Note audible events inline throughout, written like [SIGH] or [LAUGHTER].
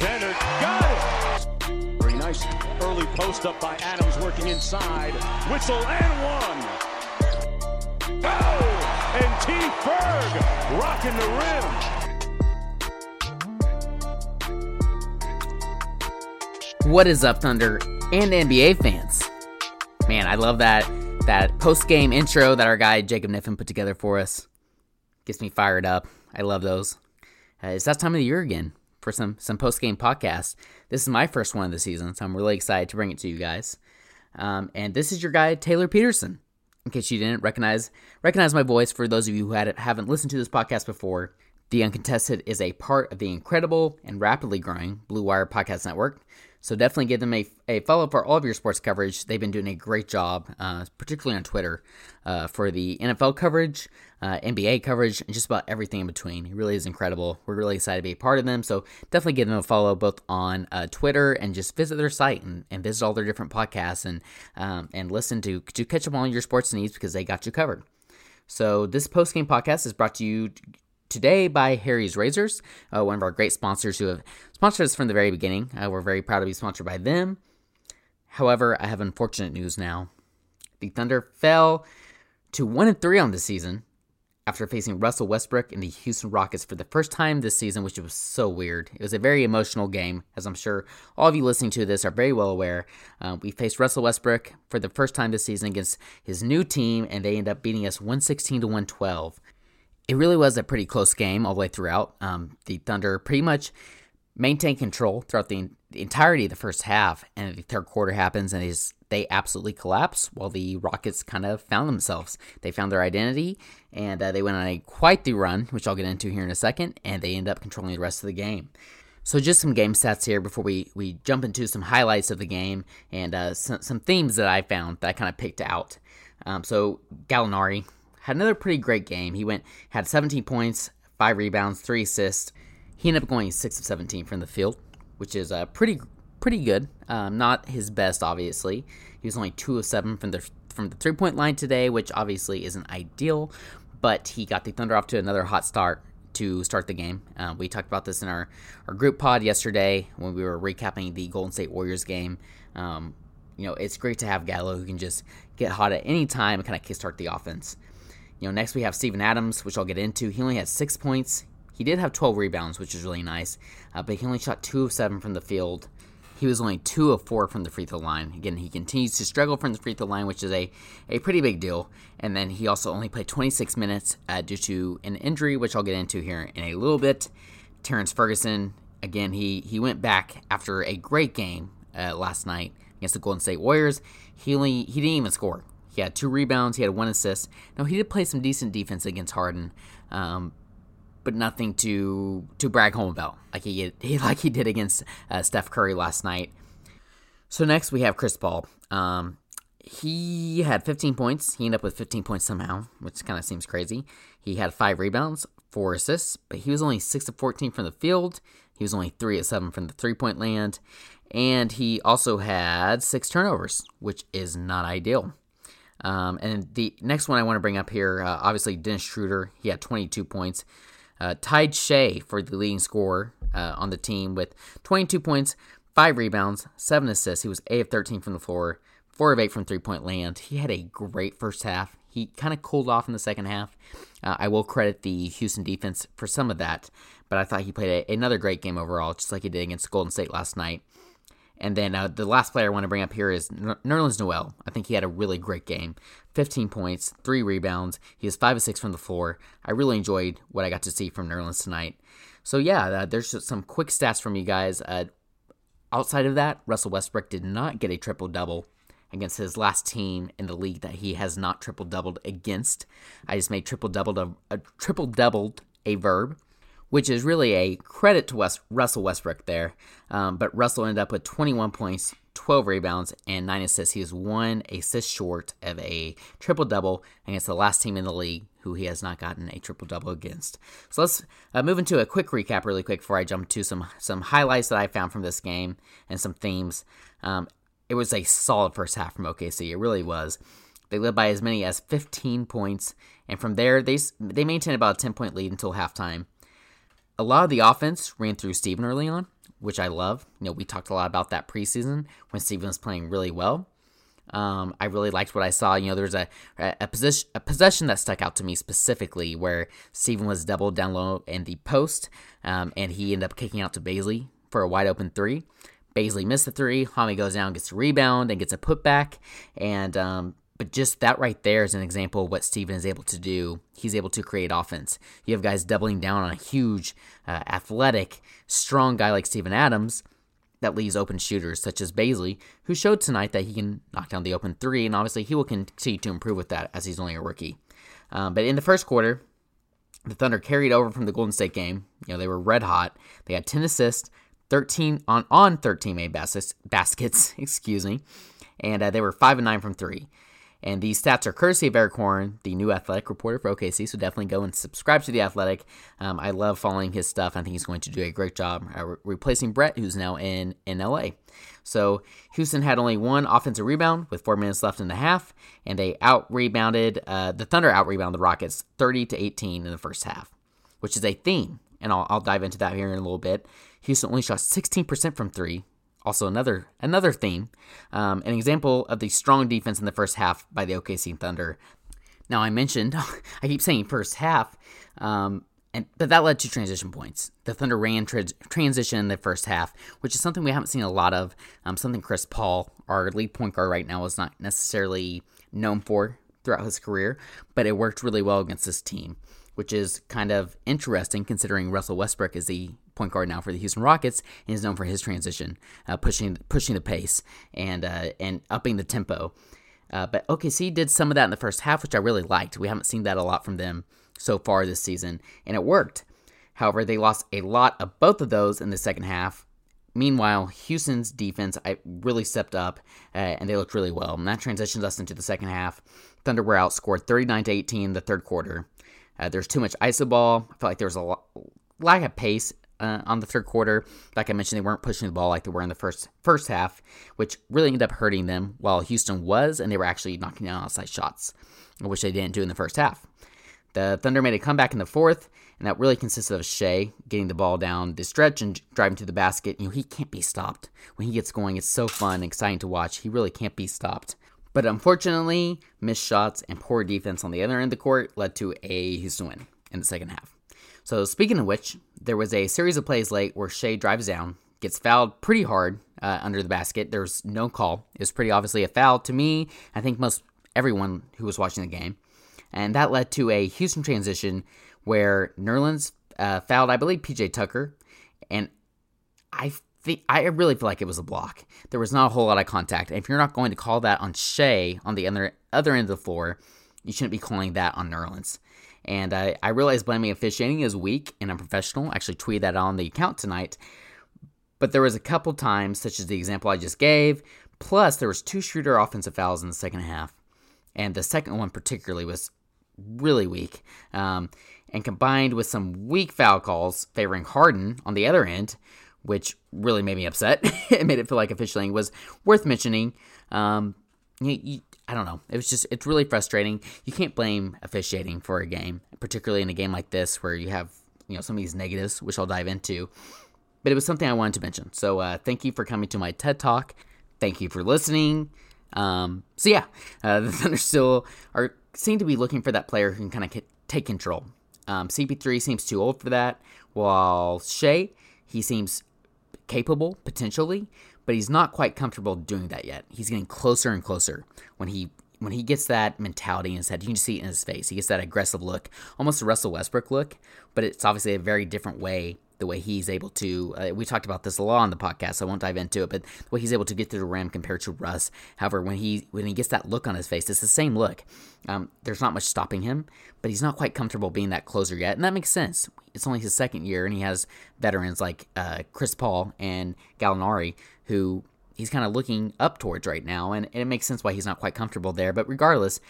Alexander got it. Very nice early post up by Adams working inside. Whistle and one. Oh! And T. Ferg rocking the rim. What is up, Thunder and NBA fans? Man, I love that that post game intro that our guy Jacob Niffen put together for us. Gets me fired up. I love those. Uh, it's that time of the year again for some some post game podcasts. This is my first one of the season, so I'm really excited to bring it to you guys. Um, and this is your guy Tayler Peterson. In case you didn't recognize recognize my voice, for those of you who had, haven't listened to this podcast before, the Uncontested is a part of the incredible and rapidly growing Blue Wire Podcast Network. So definitely give them a, a follow for all of your sports coverage. They've been doing a great job, uh, particularly on Twitter, uh, for the NFL coverage, uh, NBA coverage, and just about everything in between. It really is incredible. We're really excited to be a part of them. So definitely give them a follow both on uh, Twitter and just visit their site and, and visit all their different podcasts and um, and listen to to catch up on your sports needs because they got you covered. So this post game podcast is brought to you today by Harry's Razors, uh, one of our great sponsors who have sponsored us from the very beginning. Uh, we're very proud to be sponsored by them. However, I have unfortunate news now. The Thunder fell to 1 and 3 on the season after facing Russell Westbrook and the Houston Rockets for the first time this season, which was so weird. It was a very emotional game, as I'm sure all of you listening to this are very well aware. Uh, we faced Russell Westbrook for the first time this season against his new team, and they ended up beating us 116 to 112 it really was a pretty close game all the way throughout. Um, the Thunder pretty much maintained control throughout the, the, entirety of the first half, and the third quarter happens, and they absolutely collapse. While the Rockets kind of found themselves, they found their identity, and uh, they went on a quite the run, which I'll get into here in a second, and they end up controlling the rest of the game. So just some game stats here before we, we jump into some highlights of the game and uh, some, some themes that I found that I kind of picked out. Um, so Gallinari, had another pretty great game. He went had 17 points, five rebounds, three assists. He ended up going six of 17 from the field, which is uh, pretty pretty good. Um, not his best, obviously. He was only two of seven from the from the three point line today, which obviously isn't ideal. But he got the Thunder off to another hot start to start the game. Uh, we talked about this in our, our group pod yesterday when we were recapping the Golden State Warriors game. Um, you know, it's great to have Gallo who can just get hot at any time and kind of kickstart the offense. You know, next we have Steven Adams, which I'll get into. He only had six points. He did have 12 rebounds, which is really nice, uh, but he only shot two of seven from the field. He was only two of four from the free throw line. Again, he continues to struggle from the free throw line, which is a, a pretty big deal. And then he also only played 26 minutes uh, due to an injury, which I'll get into here in a little bit. Terrence Ferguson, again, he, he went back after a great game uh, last night against the Golden State Warriors. He only he didn't even score. He had two rebounds. He had one assist. Now he did play some decent defense against Harden, um, but nothing to to brag home about like he, he [LAUGHS] like he did against uh, Steph Curry last night. So next we have Chris Paul. Um, he had 15 points. He ended up with 15 points somehow, which kind of seems crazy. He had five rebounds, four assists, but he was only six of 14 from the field. He was only three of seven from the three point land, and he also had six turnovers, which is not ideal. Um, and the next one I want to bring up here, uh, obviously Dennis Schroeder, he had 22 points, uh, tied Shai for the leading scorer uh, on the team with 22 points, five rebounds, seven assists. He was 8 of 13 from the floor, 4 of 8 from three point land. He had a great first half. He kind of cooled off in the second half. Uh, I will credit the Houston defense for some of that, but I thought he played a, another great game overall, just like he did against Golden State last night. And then uh, the last player I want to bring up here is Nerlens Noel. I think he had a really great game. 15 points, 3 rebounds. He was 5 of 6 from the floor. I really enjoyed what I got to see from Nerlens tonight. So, yeah, uh, there's some quick stats from you guys. Uh, outside of that, Russell Westbrook did not get a triple double against his last team in the league that he has not triple doubled against. I just made triple doubled a, a triple doubled a verb which is really a credit to West, Russell Westbrook there. Um, but Russell ended up with 21 points, 12 rebounds, and 9 assists. He is one assist short of a triple double against the last team in the league who he has not gotten a triple double against. So let's uh, move into a quick recap, really quick, before I jump to some some highlights that I found from this game and some themes. Um, it was a solid first half from OKC. It really was. They led by as many as 15 points, and from there they they maintained about a 10 point lead until halftime a lot of the offense ran through Steven early on, which I love. You know, we talked a lot about that preseason when Steven was playing really well. Um, I really liked what I saw. You know, there was a, a position a possession that stuck out to me specifically where Steven was doubled down low in the post, um, and he ended up kicking out to Bazley for a wide open three. Bazley missed the three. Hami goes down, gets a rebound, and gets a putback. And um, but just that right there is an example of what Steven is able to do. He's able to create offense. You have guys doubling down on a huge, uh, athletic, strong guy like Steven Adams that leaves open shooters such as Bazley, who showed tonight that he can knock down the open three, and obviously he will continue to improve with that as he's only a rookie. Um, but in the first quarter, the Thunder carried over from the Golden State game. You know they were red hot. They had 10 assists, 13 on on 13 made baskets. Baskets, [LAUGHS] excuse me, and uh, they were five and nine from three. And these stats are courtesy of Erik Horne, the new athletic reporter for OKC. So definitely go and subscribe to the Athletic. Um, I love following his stuff. I think he's going to do a great job uh, re- replacing Brett, who's now in in LA. So Houston had only one offensive rebound with four minutes left in the half, and they out rebounded uh, the Thunder out rebounded the Rockets 30 to 18 in the first half, which is a theme. And I'll, I'll dive into that here in a little bit. Houston only shot 16% from three, also another another theme, um, an example of the strong defense in the first half by the OKC Thunder. Now I mentioned, [LAUGHS] I keep saying first half, um, and but that led to transition points. The Thunder ran tra- transition in the first half, which is something we haven't seen a lot of. Um, something Chris Paul, our lead point guard right now, is not necessarily known for throughout his career, but it worked really well against this team, which is kind of interesting considering Russell Westbrook is the point guard now for the Houston Rockets, and is known for his transition, uh, pushing pushing the pace and uh, and upping the tempo. Uh, but OKC did some of that in the first half, which I really liked. We haven't seen that a lot from them so far this season, and it worked. However, they lost a lot of both of those in the second half. Meanwhile, Houston's defense I really stepped up, uh, and they looked really well. And that transitions us into the second half. Thunder were outscored 39 to 18 in the third quarter. Uh, there's too much iso ball. I felt like there was a lack of pace uh, on the third quarter. Like I mentioned, they weren't pushing the ball like they were in the first first half, which really ended up hurting them. While Houston was, and they were actually knocking down outside shots, which they didn't do in the first half. The Thunder made a comeback in the fourth, and that really consisted of Shai getting the ball down the stretch and driving to the basket. You know, he can't be stopped. When he gets going, it's so fun and exciting to watch. He really can't be stopped. But unfortunately, missed shots and poor defense on the other end of the court led to a Houston win in the second half. So, speaking of which, there was a series of plays late where Shai drives down, gets fouled pretty hard uh, under the basket. There's no call. It was pretty obviously a foul to me. I think most everyone who was watching the game. And that led to a Houston transition where Nerlens uh, fouled, I believe, PJ Tucker. And I the, I really feel like it was a block. There was not a whole lot of contact. And if you're not going to call that on Shai on the other, other end of the floor, you shouldn't be calling that on Nerlens. And I, I realize blaming officiating is weak and unprofessional. I actually tweeted that on the account tonight. But there was a couple times, such as the example I just gave, plus there was two Schroeder offensive fouls in the second half. And the second one particularly was really weak. Um, and combined with some weak foul calls favoring Harden on the other end, which really made me upset. [LAUGHS] it made it feel like officiating was worth mentioning. Um, you, you, I don't know. It was just, it's really frustrating. You can't blame officiating for a game, particularly in a game like this where you have, you know, some of these negatives, which I'll dive into. But it was something I wanted to mention. So uh, thank you for coming to my TED Talk. Thank you for listening. Um, so yeah, uh, [LAUGHS] the Thunder still are seem to be looking for that player who can kind of take control. Um, CP3 seems too old for that, while Shai, he seems capable potentially, but he's not quite comfortable doing that yet. He's getting closer and closer when he when he gets that mentality in his head. You can see it in his face. He gets that aggressive look, almost a Russell Westbrook look, but it's obviously a very different way the way he's able to. Uh, we talked about this a lot on the podcast, so I won't dive into it. But the way he's able to get through the rim compared to Russ. However, when he when he gets that look on his face, it's the same look. Um, there's not much stopping him, but he's not quite comfortable being that closer yet, and that makes sense. It's only his second year, and he has veterans like uh, Chris Paul and Gallinari who he's kind of looking up towards right now, and, and it makes sense why he's not quite comfortable there. But regardless,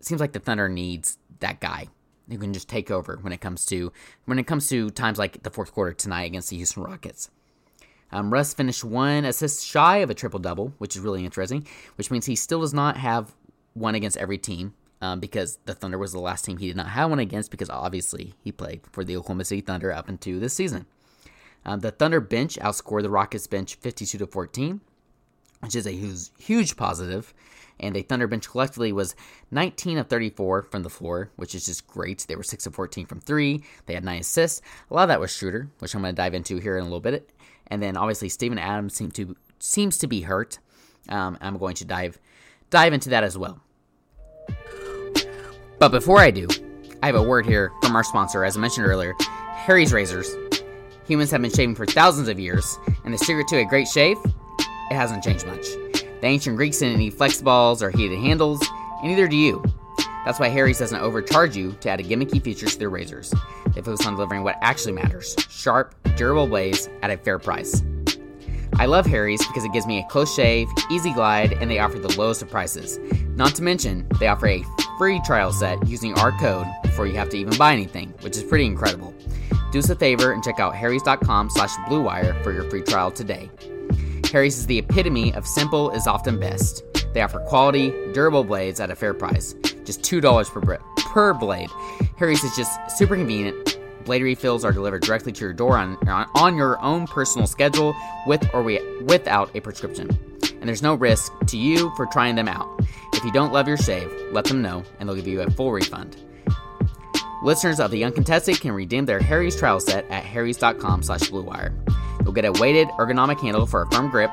seems like the Thunder needs that guy who can just take over when it comes to when it comes to times like the fourth quarter tonight against the Houston Rockets. Um, Russ finished one assist shy of a triple double, which is really interesting. Which means he still does not have one against every team um, because the Thunder was the last team he did not have one against because obviously he played for the Oklahoma City Thunder up into this season. Um, the Thunder bench outscored the Rockets bench 52 to 14, which is a huge, huge positive and the Thunder bench collectively was 19 of 34 from the floor, which is just great. They were 6 of 14 from 3. They had 9 assists. A lot of that was Schroeder, which I'm going to dive into here in a little bit. And then obviously Steven Adams seemed to seems to be hurt. Um, I'm going to dive dive into that as well. But before I do, I have a word here from our sponsor, as I mentioned earlier, Harry's Razors. Humans have been shaving for thousands of years, and the secret to a great shave, it hasn't changed much. The ancient Greeks didn't need flex balls or heated handles, and neither do you. That's why Harry's doesn't overcharge you to add a gimmicky features to their razors. They focus on delivering what actually matters sharp, durable blades at a fair price. I love Harry's because it gives me a close shave, easy glide, and they offer the lowest of prices. Not to mention, they offer a free trial set using our code before you have to even buy anything, which is pretty incredible. Do us a favor and check out harrys.com slash bluewire for your free trial today. Harry's is the epitome of simple is often best. They offer quality, durable blades at a fair price, just $2 per, per blade. Harry's is just super convenient. Blade refills are delivered directly to your door on, on your own personal schedule with or without a prescription. And there's no risk to you for trying them out. If you don't love your shave, let them know and they'll give you a full refund. Listeners of The Uncontested can redeem their Harry's trial set at harrys.com slash bluewire. You'll get a weighted ergonomic handle for a firm grip,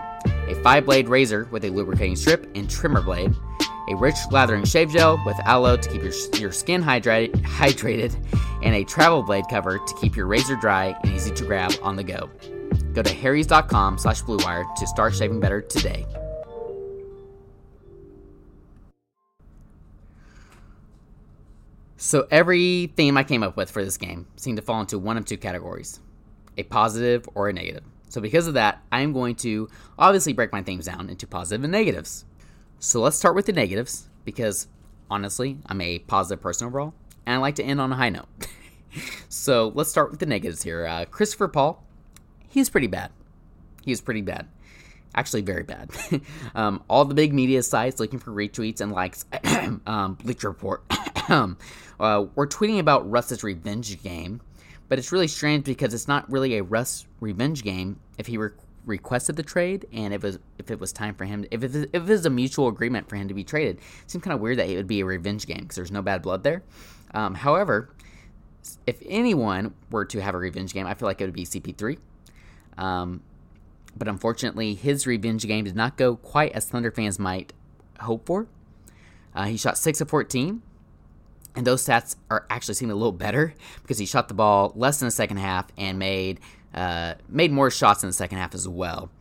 a five blade razor with a lubricating strip and trimmer blade, a rich lathering shave gel with aloe to keep your, your skin hydrated, hydrated, and a travel blade cover to keep your razor dry and easy to grab on the go. Go to harrys.com slash bluewire to start shaving better today. So every theme I came up with for this game seemed to fall into one of two categories a positive or a negative. So, because of that, I'm going to obviously break my themes down into positive and negatives. So, let's start with the negatives because honestly, I'm a positive person overall and I like to end on a high note. [LAUGHS] so, let's start with the negatives here. Uh, Christopher Paul, he's pretty bad. He's pretty bad. Actually, very bad. [LAUGHS] um, all the big media sites looking for retweets and likes, [COUGHS] um, Bleacher Report, [COUGHS] uh, we're tweeting about Russ's revenge game but it's really strange because it's not really a Russ revenge game if he re- requested the trade and if it was if it was time for him if it, if it was a mutual agreement for him to be traded. It seems kind of weird that it would be a revenge game because there's no bad blood there. Um, however, if anyone were to have a revenge game, I feel like it would be CP3. Um, but unfortunately, his revenge game did not go quite as Thunder fans might hope for. Uh, he shot 6 of 14, and those stats are actually seeming a little better because he shot the ball less than the second half and made uh, made more shots in the second half as well.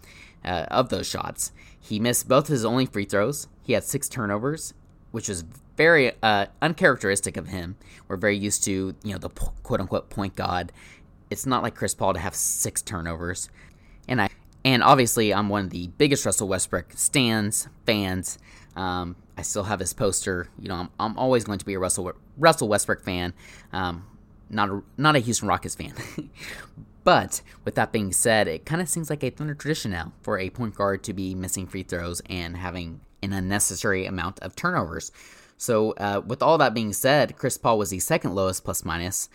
Uh, of those shots, he missed both his only free throws. He had six turnovers, which was very uh, uncharacteristic of him. We're very used to, you know, the quote unquote point god. It's not like Chris Paul to have six turnovers. And I and obviously I'm one of the biggest Russell Westbrook stands fans. Um, I still have his poster. You know, I'm, I'm always going to be a Russell Russell Westbrook fan. Um, not a not a Houston Rockets fan. [LAUGHS] But with that being said, it kind of seems like a Thunder tradition now for a point guard to be missing free throws and having an unnecessary amount of turnovers. So, uh, with all that being said, Chris Paul was the second lowest plus minus.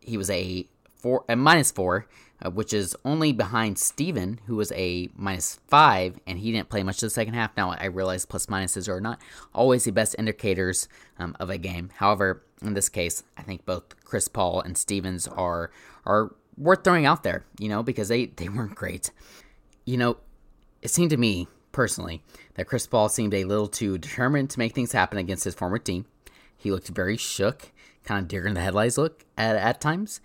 He was a four, a minus four, uh, which is only behind Steven, who was a minus five, and he didn't play much of the second half. Now, I realize plus minuses are not always the best indicators um, of a game. However, in this case, I think both Chris Paul and Stevens are are worth throwing out there, you know, because they, they weren't great. You know, it seemed to me, personally, that Chris Paul seemed a little too determined to make things happen against his former team. He looked very shook, kind of deer in the headlights look at, at times,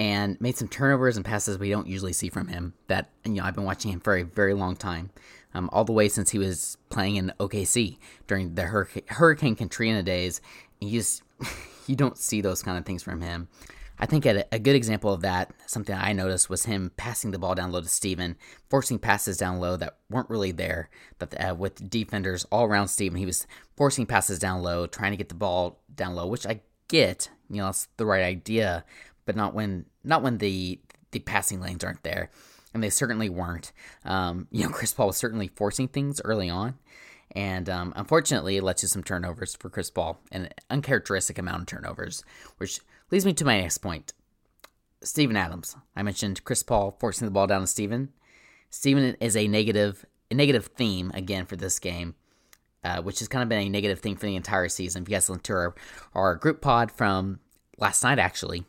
and made some turnovers and passes we don't usually see from him. That, you know, I've been watching him for a very long time. Um, all the way since he was playing in OKC during the Hurricane, Hurricane Katrina days. You just [LAUGHS] you don't see those kind of things from him. I think a, a, good example of that, something I noticed, was him passing the ball down low to Steven, forcing passes down low that weren't really there. But uh, with defenders all around Steven, he was forcing passes down low, trying to get the ball down low, which I get, you know, it's the right idea, but not when not when the the passing lanes aren't there, and they certainly weren't. Um, [LAUGHS] you know, Chris Paul was certainly forcing things early on. And um, unfortunately, it led to some turnovers for Chris Paul, an uncharacteristic amount of turnovers, which Leads me to my next point. Steven Adams. I mentioned Chris Paul forcing the ball down to Steven. Steven is a negative a negative theme again for this game, uh, which has kind of been a negative thing for the entire season. If you guys listen to our, our group pod from last night, actually,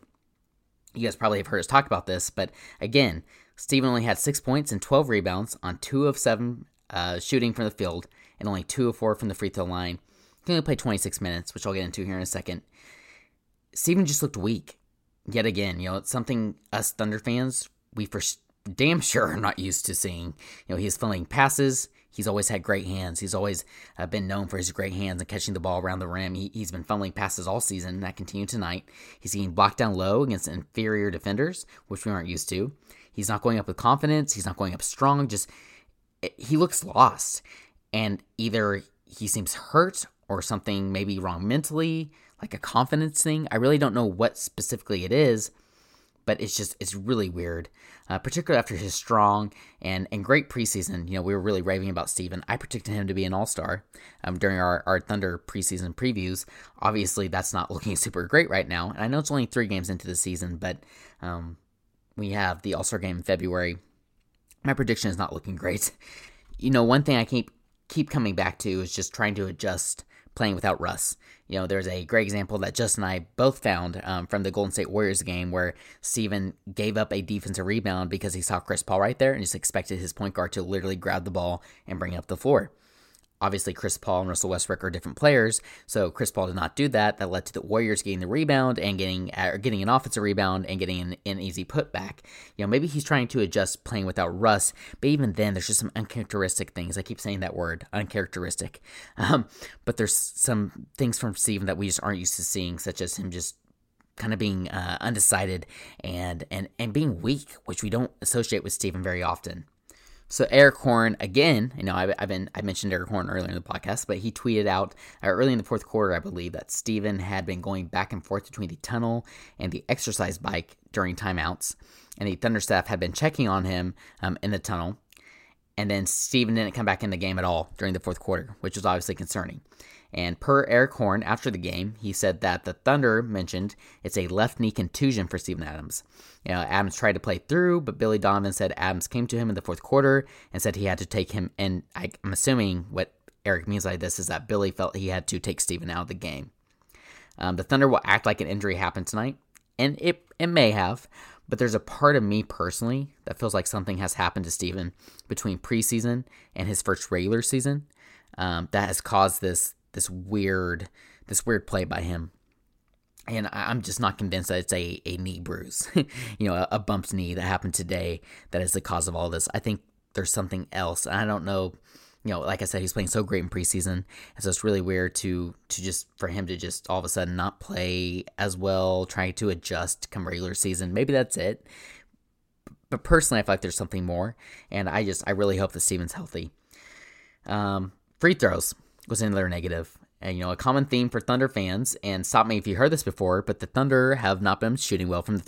you guys probably have heard us talk about this. But again, Steven only had six points and 12 rebounds on two of seven uh, shooting from the field and only two of four from the free throw line. He only played 26 minutes, which I'll get into here in a second. Steven just looked weak. Yet again, you know, it's something us Thunder fans, we for damn sure are not used to seeing. You know, he's filling passes. He's always had great hands. He's always uh, been known for his great hands and catching the ball around the rim. He, has been fumbling passes all season, and that continued tonight. He's getting blocked down low against inferior defenders, which we aren't used to. He's not going up with confidence. He's not going up strong. Just, he looks lost. And either he seems hurt or something maybe wrong mentally like a confidence thing. I really don't know what specifically it is, but it's just it's really weird. Uh, particularly after his strong and, and great preseason. You know, we were really raving about Steven. I predicted him to be an all star um, during our, our Thunder preseason previews. Obviously, that's not looking [LAUGHS] super great right now. And I know it's only three games into the season, but um, we have the all star game in February. My prediction is not looking great. You know, one thing I keep keep coming back to is just trying to adjust playing without Russ. You know, there's a great example that Justin and I both found um, from the Golden State Warriors game where Steven gave up a defensive rebound because he saw Chris Paul right there and just expected his point guard to literally grab the ball and bring up the floor. Obviously, Chris Paul and Russell Westbrook are different players, so Chris Paul did not do that. That led to the Warriors getting the rebound and getting uh, getting an offensive rebound and getting an, an, easy putback. You know, maybe he's trying to adjust playing without Russ, but even then, there's just some uncharacteristic things. I keep saying that word, uncharacteristic. [LAUGHS] Um, but there's some things from Steven that we just aren't used to seeing, such as him just kind of being uh, undecided and and and being weak, which we don't associate with Steven very often. So Erik Horne again, you know, I've, I've, been I mentioned Erik Horne earlier in the podcast, but he tweeted out uh, early in the fourth quarter, I believe, that Steven had been going back and forth between the tunnel and the exercise bike during timeouts, and the Thunder staff had been checking on him um, in the tunnel, and then Steven didn't come back in the game at all during the fourth quarter, which was obviously concerning. And per Erik Horne, after the game, he said that the Thunder mentioned it's a left knee contusion for Steven Adams. You know, Adams tried to play through, but Billy Donovan said Adams came to him in the fourth quarter and said he had to take him. And I, am assuming what Eric means by this is that Billy felt he had to take Steven out of the game. Um, the Thunder will act like an injury happened tonight, and it it may have, but there's a part of me personally that feels like something has happened to Steven between preseason and his first regular season um, that has caused this this weird this weird play by him. and I'm just not convinced that it's a, a knee bruise, [LAUGHS] you know, a, a bumped knee that happened today that is the cause of all this. I think there's something else. And I don't know you know, like I said, he's playing so great in preseason, and so it's really weird to to just for him to just all of a sudden not play as well, trying to adjust come regular season. Maybe that's it. But personally, I feel like there's something more, and I just I really hope that Steven's healthy. Um, free throws was another negative. And you know, a common theme for Thunder fans, and stop me if you heard this before, but the Thunder have not been shooting well from the,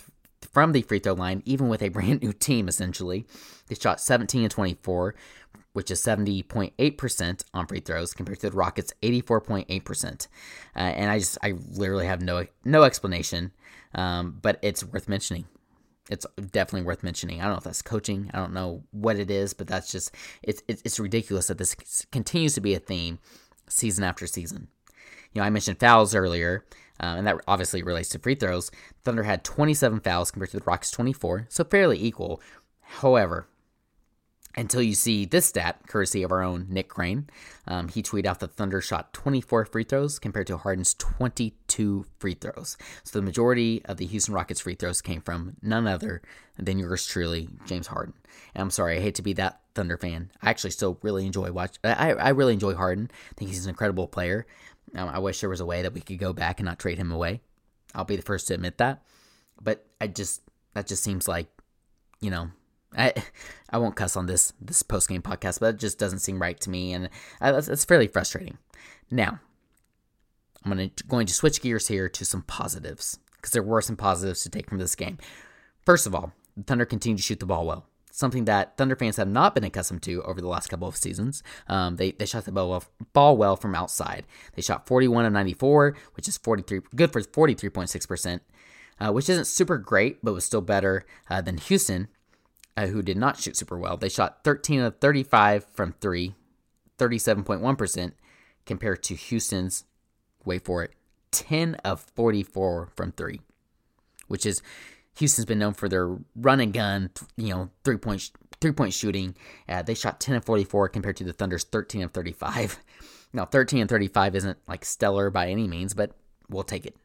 from the free throw line, even with a [LAUGHS] brand new team. Essentially, they shot 17 and 24, which is 70.8% on free throws compared to the Rockets 84.8%. Uh, and I just I literally have no no explanation, um, but it's worth mentioning. It's definitely worth mentioning. I don't know if that's coaching. I don't know what it is, but that's just it's it's, ridiculous that this continues to be a theme season after season. You know, I mentioned fouls earlier, uh, and that obviously relates to free throws. Thunder had 27 fouls compared to the Rockets 24, so fairly equal. However, until you see this stat, courtesy of our own Nick Crane. Um, he tweeted out that Thunder shot 24 free throws compared to Harden's 22 free throws. So the majority of the Houston Rockets free throws came from none other than yours truly, James Harden. And I'm sorry, I hate to be that Thunder fan. I actually still really enjoy watch. I, I really enjoy Harden. I think he's an incredible player. Um, I wish there was a way that we could go back and not trade him away. I'll be the first to admit that. But I just that just seems like, you know, I I won't cuss on this this post game podcast, but it just doesn't seem right to me, and it's fairly frustrating. Now, I'm gonna going to switch gears here to some positives because there were some positives to take from this game. First of all, the Thunder continue to shoot the ball well, something that Thunder fans have not been accustomed to over the last couple of seasons. Um, they they shot the ball well, ball well from outside. They shot 41 of 94, which is 43 good for 43.6 percent. Uh, which isn't super great, but was still better uh, than Houston, uh, who did not shoot super well. They shot 13 of 35 from three, 37.1%, compared to Houston's, wait for it, 10 of 44 from three, which is Houston's been known for their run and gun, you know, three point three point shooting. Uh, they shot 10 of 44 compared to the Thunder's 13 of 35. [LAUGHS] Now, 13 and 35 isn't like stellar by any means, but we'll take it,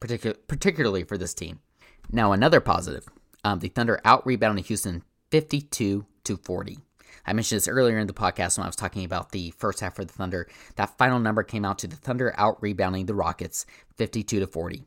particu- particularly for this team. Now, another positive. Um, the Thunder out rebounded Houston 52 to 40. I mentioned this earlier in the podcast when I was talking about the first half for the Thunder. That final number came out to the Thunder out rebounding the Rockets 52 to 40.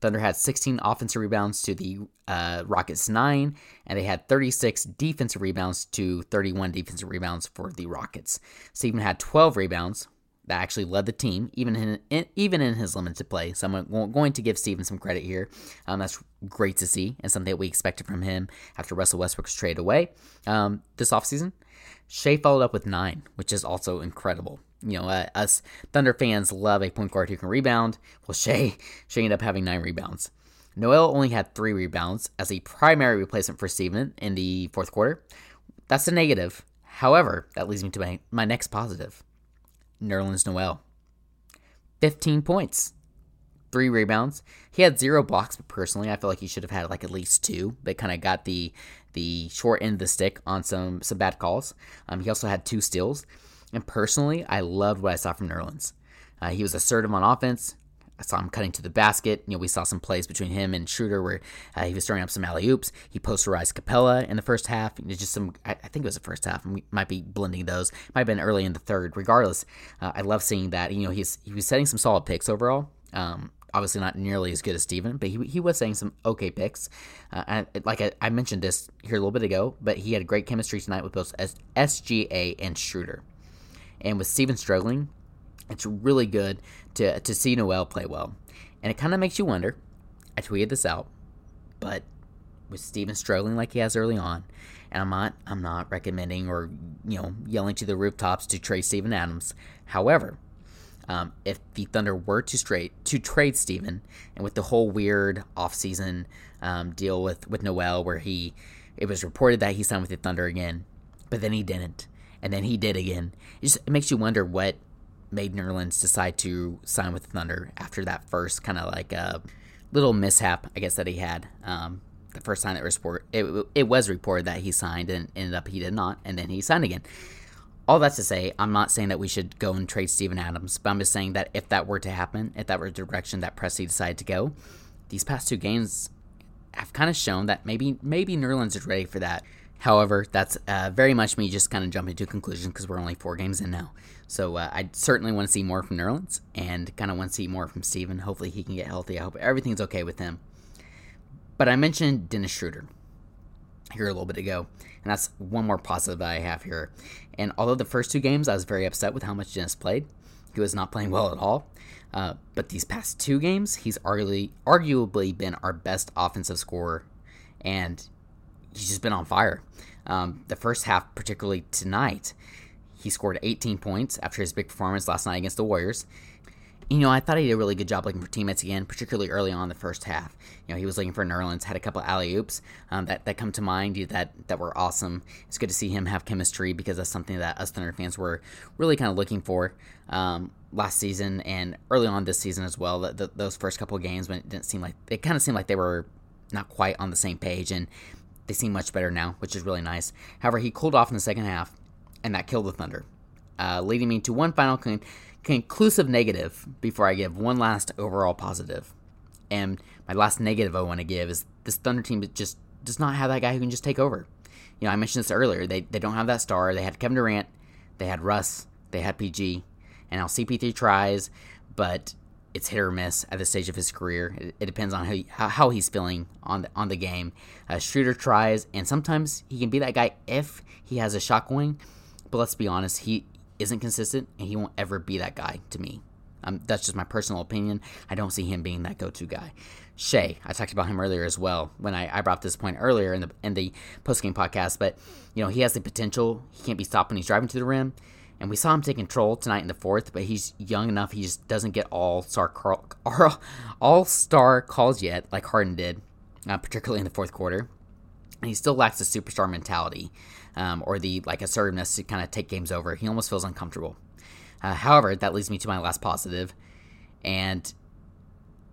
Thunder had 16 offensive rebounds to the uh, Rockets 9, and they had 36 defensive rebounds to 31 defensive rebounds for the Rockets. Steven had 12 rebounds, that actually led the team, even in, in, even in his limited play. So I'm going to give Steven some credit here. Um, that's great to see, and something that we expected from him after Russell Westbrook was traded away um, this offseason. Shai followed up with nine, which is also incredible. You know, uh, us Thunder fans love a point guard who can rebound. Well, Shai, Shai ended up having nine rebounds. Noel only had three rebounds as a primary replacement for Steven in the fourth quarter. That's a negative. However, that leads me to my, my next positive. Nerlens Noel. 15 points, three rebounds. He had zero blocks, but personally, I feel like he should have had like at least two. But kind of got the the short end of the stick on some some bad calls. Um, he also had two steals, and personally, I loved what I saw from Nerlens. Uh, he was assertive on offense, I saw him cutting to the basket. You know, we saw some plays between him and Schroeder where uh, he was throwing up some alley oops. He posterized Capela in the first half. Just some, I, I, think it was the first half. We might be blending those. Might have been early in the third. Regardless, uh, I love seeing that. You know, he's he was setting some solid picks overall. Um, obviously not nearly as good as Steven, but he, he was saying some okay picks. Uh, and like I, I, mentioned this here a little bit ago, but he had great chemistry tonight with both SGA and Schroeder. And with Steven struggling, it's really good to, to see Noel play well. And it kind of makes you wonder. I tweeted this out, but with Steven struggling like he has early on, and I'm not I'm not recommending or you know yelling to the rooftops to trade Steven Adams. However, um, if the Thunder were to straight to trade Steven, and with the whole weird offseason um, deal with with Noel, where he it was reported that he signed with the Thunder again, but then he didn't, and then he did again. It just it makes you wonder what made Nerlens decide to sign with Thunder after that first kind of like a uh, little mishap, I guess that he had. Um, the first time was report, it, it was reported that he signed and ended up he did not, and then he signed again. all that's to say, I'm not saying that we should go and trade Steven Adams, but I'm just saying that if that were to happen, if that were the direction that Presti decided to go, these past two games have kind of shown that maybe maybe Nerlens is ready for that. However, that's uh, very much me just kind of jumping to a conclusion because we're only four games in now. So uh, I certainly want to see more from Nerlens and kind of want to see more from Steven. Hopefully he can get healthy. I hope everything's okay with him. But I mentioned Dennis Schroeder here a little bit ago, and that's one more positive that I have here. And although the first two games I was very upset with how much Dennis played, he was not playing well at all. Uh, but these past two games, he's arguably arguably been our best offensive scorer, and he's just been on fire. Um, the first half, particularly tonight, he scored 18 points after his big performance last night against the Warriors. You know, I thought he did a really good job looking for teammates again, particularly early on in the first half. You know, he was looking for Nerlens, had a couple alley oops um, that, that come to mind that that were awesome. It's good to see him have chemistry because that's something that us Thunder fans were really kind of looking for um, last season and early on this season as well. The, the, those first couple games when it didn't seem like it kind of seemed like they were not quite on the same page, and they seem much better now, which is really nice. However, he cooled off in the second half, and that killed the Thunder, uh, leading me to one final con- conclusive negative before I give one last overall positive. And my last negative I want to give is this Thunder team just does not have that guy who can just take over. You know, I mentioned this earlier. They, they don't have that star. They had Kevin Durant, they had Russ, they had PG, and now CP3 tries, but it's hit or miss at this stage of his career. It, it depends on how, he, how, he's feeling on the, on the game. Uh, Schroeder tries, and sometimes he can be that guy if he has a shot going. But let's be honest, he isn't consistent, and he won't ever be that guy to me. Um, that's just my personal opinion. I don't see him being that go-to guy. Shai, I talked about him earlier as well when I, I brought this point earlier in the in the post-game podcast. But you know he has the potential. He can't be stopped when he's driving to the rim. And we saw him take control tonight in the fourth, but he's young enough. He just doesn't get all star [LAUGHS] all star calls yet, like Harden did, uh, particularly in the fourth quarter. And he still lacks the superstar mentality um, or the like assertiveness to kind of take games over. He almost feels uncomfortable. Uh, however, that leads me to my last positive, and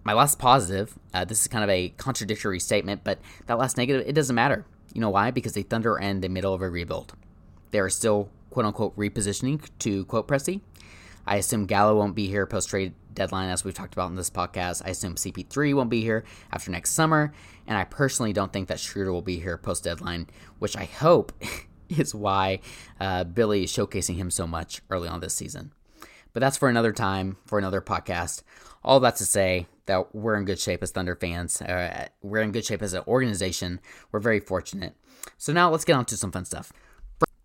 my last positive. Uh, this is kind of a contradictory statement, but that last negative, it doesn't matter. You know why? Because the Thunder are in the middle of a rebuild. They are still quote unquote repositioning to quote Presti. I assume Gallo won't be here post trade deadline, as we've talked about in this podcast. I assume CP3 won't be here after next summer. And I personally don't think that Schroeder will be here post deadline, which I hope [LAUGHS] is why uh, Billy is showcasing him so much early on this season. But that's for another time, for another podcast. All that to say that we're in good shape as Thunder fans. Uh, we're in good shape as an organization. We're very fortunate. So now let's get on to some fun stuff.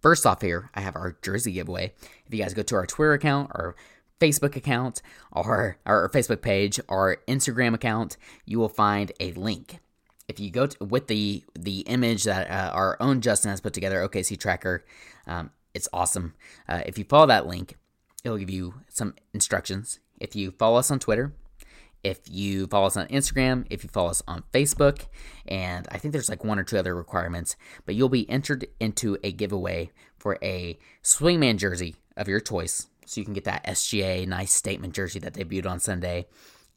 First off, here, I have our jersey giveaway. If you guys go to our Twitter account, our Facebook account, or our Facebook page, our Instagram account, you will find a link. If you go to, with the the image that uh, our own Justin has put together, OKC Tracker, um, it's awesome. Uh, if you follow that link, it'll give you some instructions. If you follow us on Twitter, if you follow us on Instagram, if you follow us on Facebook, and I think there's like one or two other requirements, but you'll be entered into a giveaway for a Swingman jersey of your choice. So you can get that SGA nice statement jersey that debuted on Sunday.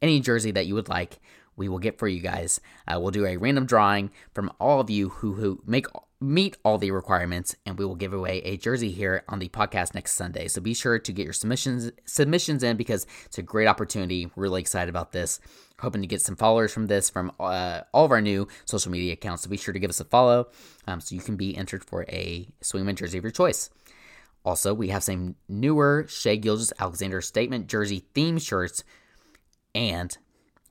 Any jersey that you would like, we will get for you guys. Uh, we'll do a random drawing from all of you who, who make meet all the requirements, and we will give away a jersey here on the podcast next Sunday. So be sure to get your submissions submissions in because it's a great opportunity. Really excited about this. Hoping to get some followers from this from uh, all of our new social media accounts. So be sure to give us a follow um, so you can be entered for a Swingman jersey of your choice. Also, we have some newer Shai Gilgeous-Alexander statement jersey theme shirts, and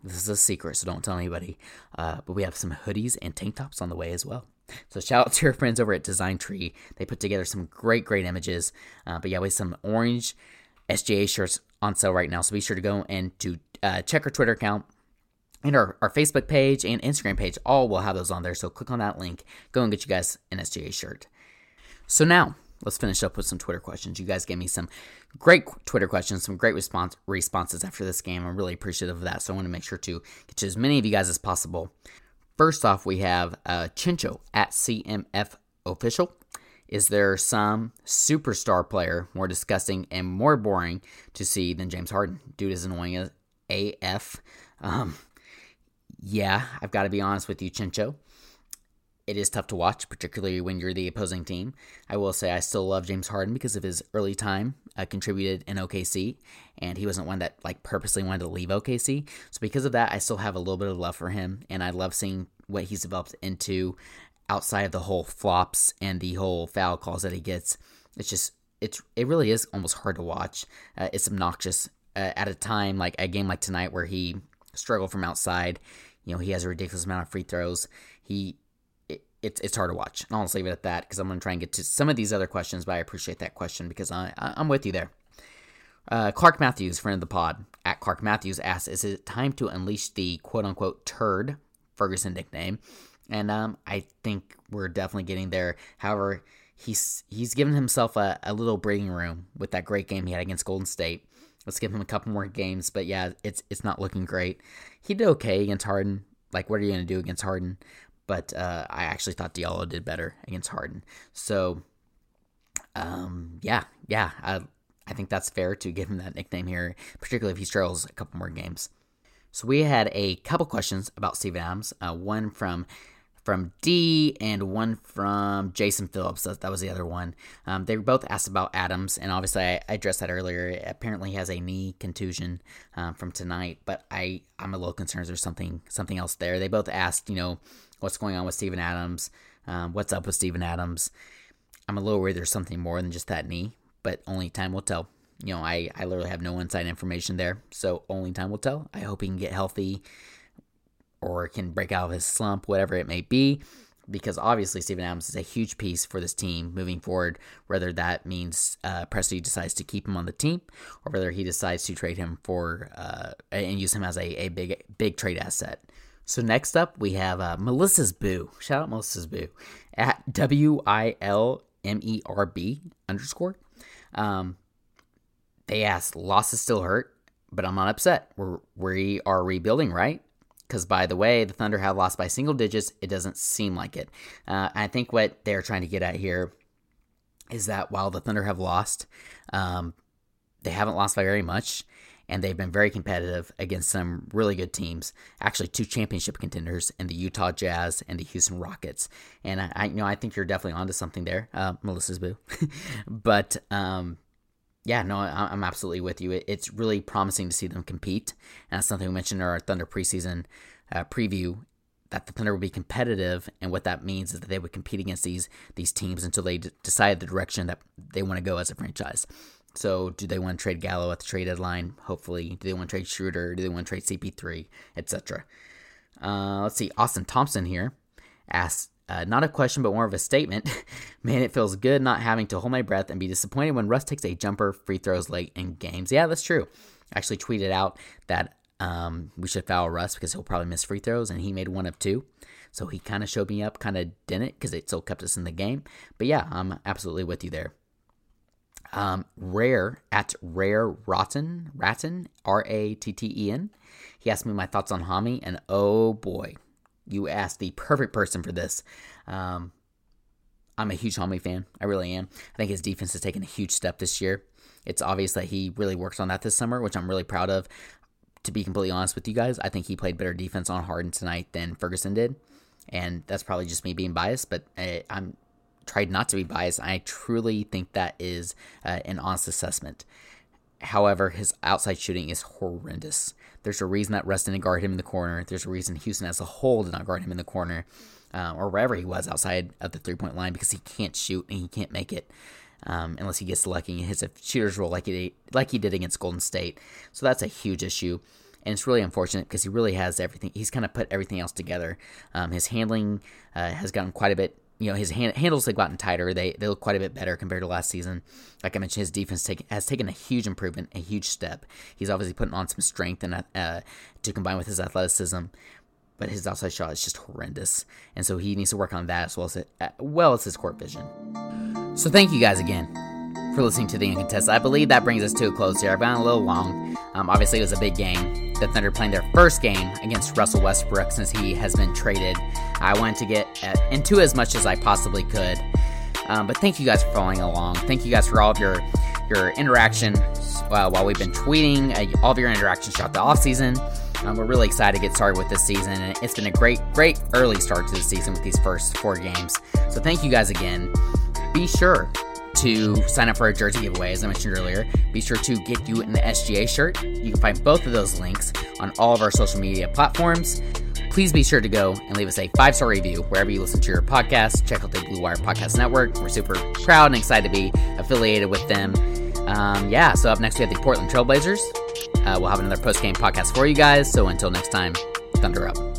this is a secret, so don't tell anybody. Uh, but we have some hoodies and tank tops on the way as well. So shout out to your friends over at Design Tree. They put together some great, great images. Uh, but yeah, we have some orange SGA shirts on sale right now. So be sure to go and to uh, check our Twitter account and our, our Facebook page and Instagram page. All will have those on there. So click on that link. Go and get you guys an SGA shirt. So now let's finish up with some Twitter questions. You guys gave me some great Twitter questions, some great response responses after this game. I'm really appreciative of that. So I want to make sure to get to as many of you guys as possible. First off, we have uh, Chincho at CMF Official. Is there some superstar player more disgusting and more boring to see than James Harden? Dude is annoying as AF. Um, yeah, I've got to be honest with you, Chincho. It is tough to watch, particularly when you're the opposing team. I will say I still love James Harden because of his early time uh, contributed in OKC, and he wasn't one that like purposely wanted to leave OKC. So because of that, I still have a little bit of love for him, and I love seeing what he's developed into outside of the whole flops and the whole foul calls that he gets. It's just it's it really is almost hard to watch. Uh, it's obnoxious uh, at a time like a game like tonight where he struggled from outside. You know, he has a ridiculous amount of free throws. He it's it's hard to watch. And I'll just leave it at that because I'm going to try and get to some of these other questions, but I appreciate that question because I, I am with you there. Uh, Clark Matthews, friend of the pod, at Clark Matthews asks, "Is it time to unleash the quote unquote turd Ferguson nickname?" And um, I think we're definitely getting there. However, he's he's given himself a, a little breathing room with that great game he had against Golden State. Let's give him a couple more games, but yeah, it's it's not looking great. He did okay against Harden. Like, what are you going to do against Harden? But uh, I actually thought Diallo did better against Harden. So, um, yeah, yeah, I, I think that's fair to give him that nickname here, particularly if he struggles a couple more games. So we had a couple questions about Steven Adams. Uh, one from from D and one from Jason Phillips. That, that was the other one. Um, they both asked about Adams, and obviously I, I, addressed that earlier. Apparently, he has a knee contusion um, from tonight, but I I'm a little concerned there's something something else there. They both asked, you know, what's going on with Steven Adams, um, what's up with Steven Adams. I'm a little worried there's something more than just that knee, but only time will tell. You know, I, I literally have no inside information there, so only time will tell. I hope he can get healthy or can break out of his slump, whatever it may be, because obviously Steven Adams is a huge piece for this team moving forward. Whether that means uh, Presti decides to keep him on the team, or whether he decides to trade him for uh, and use him as a, a big big trade asset. So next up we have uh, Melissa's Boo. Shout out Melissa's Boo at W I L M E R B underscore. Um, they asked, losses still hurt, but I'm not upset. We're, we are rebuilding, right? Because by the way, the Thunder have lost by single digits. It doesn't seem like it. Uh, I think what they're trying to get at here is that while the Thunder have lost, um, they haven't lost by very much, and they've been very competitive against some really good teams. Actually, two championship contenders in the Utah Jazz and the Houston Rockets. And I, I you know, I think you're definitely onto something there, uh, Melissa's boo. [LAUGHS] but um, yeah, no, I'm absolutely with you. It's really promising to see them compete, and that's something we mentioned in our Thunder preseason uh, preview. That the Thunder would be competitive, and what that means is that they would compete against these these teams until they d- decide the direction that they want to go as a franchise. So, do they want to trade Gallo at the trade deadline? Hopefully, do they want to trade Schroeder? Do they want to trade CP3, etc. Uh, let's see. Austin Thompson here asks uh, not a question, but more of a statement. [LAUGHS] Man, it feels good not having to hold my breath and be disappointed when Russ takes a jumper free throws late in games. Yeah, that's true. I actually tweeted out that um, we should foul Russ because he'll probably miss free throws, and he made one of two. So he kind of showed me up, kind of didn't because it still kept us in the game. But yeah, I'm absolutely with you there. Um, rare at rare rotten ratton r a t t e n. He asked me my thoughts on Hami, and oh boy, you asked the perfect person for this. Um, I'm a huge Hami fan. I really am. I think his defense has taken a huge step this year. It's obvious that he really worked on that this summer, which I'm really proud of. To be completely honest with you guys, I think he played better defense on Harden tonight than Ferguson did. And that's probably just me being biased, but I, am tried not to be biased. I truly think that is uh, an honest assessment. However, his outside shooting is horrendous. There's a reason that Russ didn't guard him in the corner. There's a reason Houston as a whole did not guard him in the corner uh, or wherever he was outside of the three point line because he can't shoot and he can't make it. Um, unless he gets lucky and hits a shooter's roll like he like he did against Golden State. So that's a huge issue, and it's really unfortunate because he really has everything. He's kind of put everything else together. Um, his handling uh, has gotten quite a bit you know his hand, handles have gotten tighter. They they look quite a bit better compared to last season. Like I mentioned, his defense take, has taken a huge improvement, a huge step. He's obviously putting on some strength and uh, to combine with his athleticism. But his outside shot is just horrendous, and so he needs to work on that as well as it, uh, well as his court vision. So thank you guys again for listening to the Uncontested. I believe that brings us to a close here. I've gone a little long. Um, obviously, it was a big game. The Thunder playing their first game against Russell Westbrook since he has been traded. I wanted to get uh, into as much as I possibly could. Um, but thank you guys for following along. Thank you guys for all of your your interaction uh, while we've been tweeting, uh, all of your interactions throughout the off season. Um, we're really excited to get started with this season, and it's been a great, great early start to the season with these first four games. So thank you guys again. Be sure to sign up for our jersey giveaway, as I mentioned earlier. Be sure to get you an SGA shirt. You can find both of those links on all of our social media platforms. Please be sure to go and leave us a five star review wherever you listen to your podcast. Check out the Blue Wire Podcast Network. We're super proud and excited to be affiliated with them. Um, yeah, so up next we have the Portland Trailblazers. Uh, we'll have another post game podcast for you guys. So until next time, Thunder up.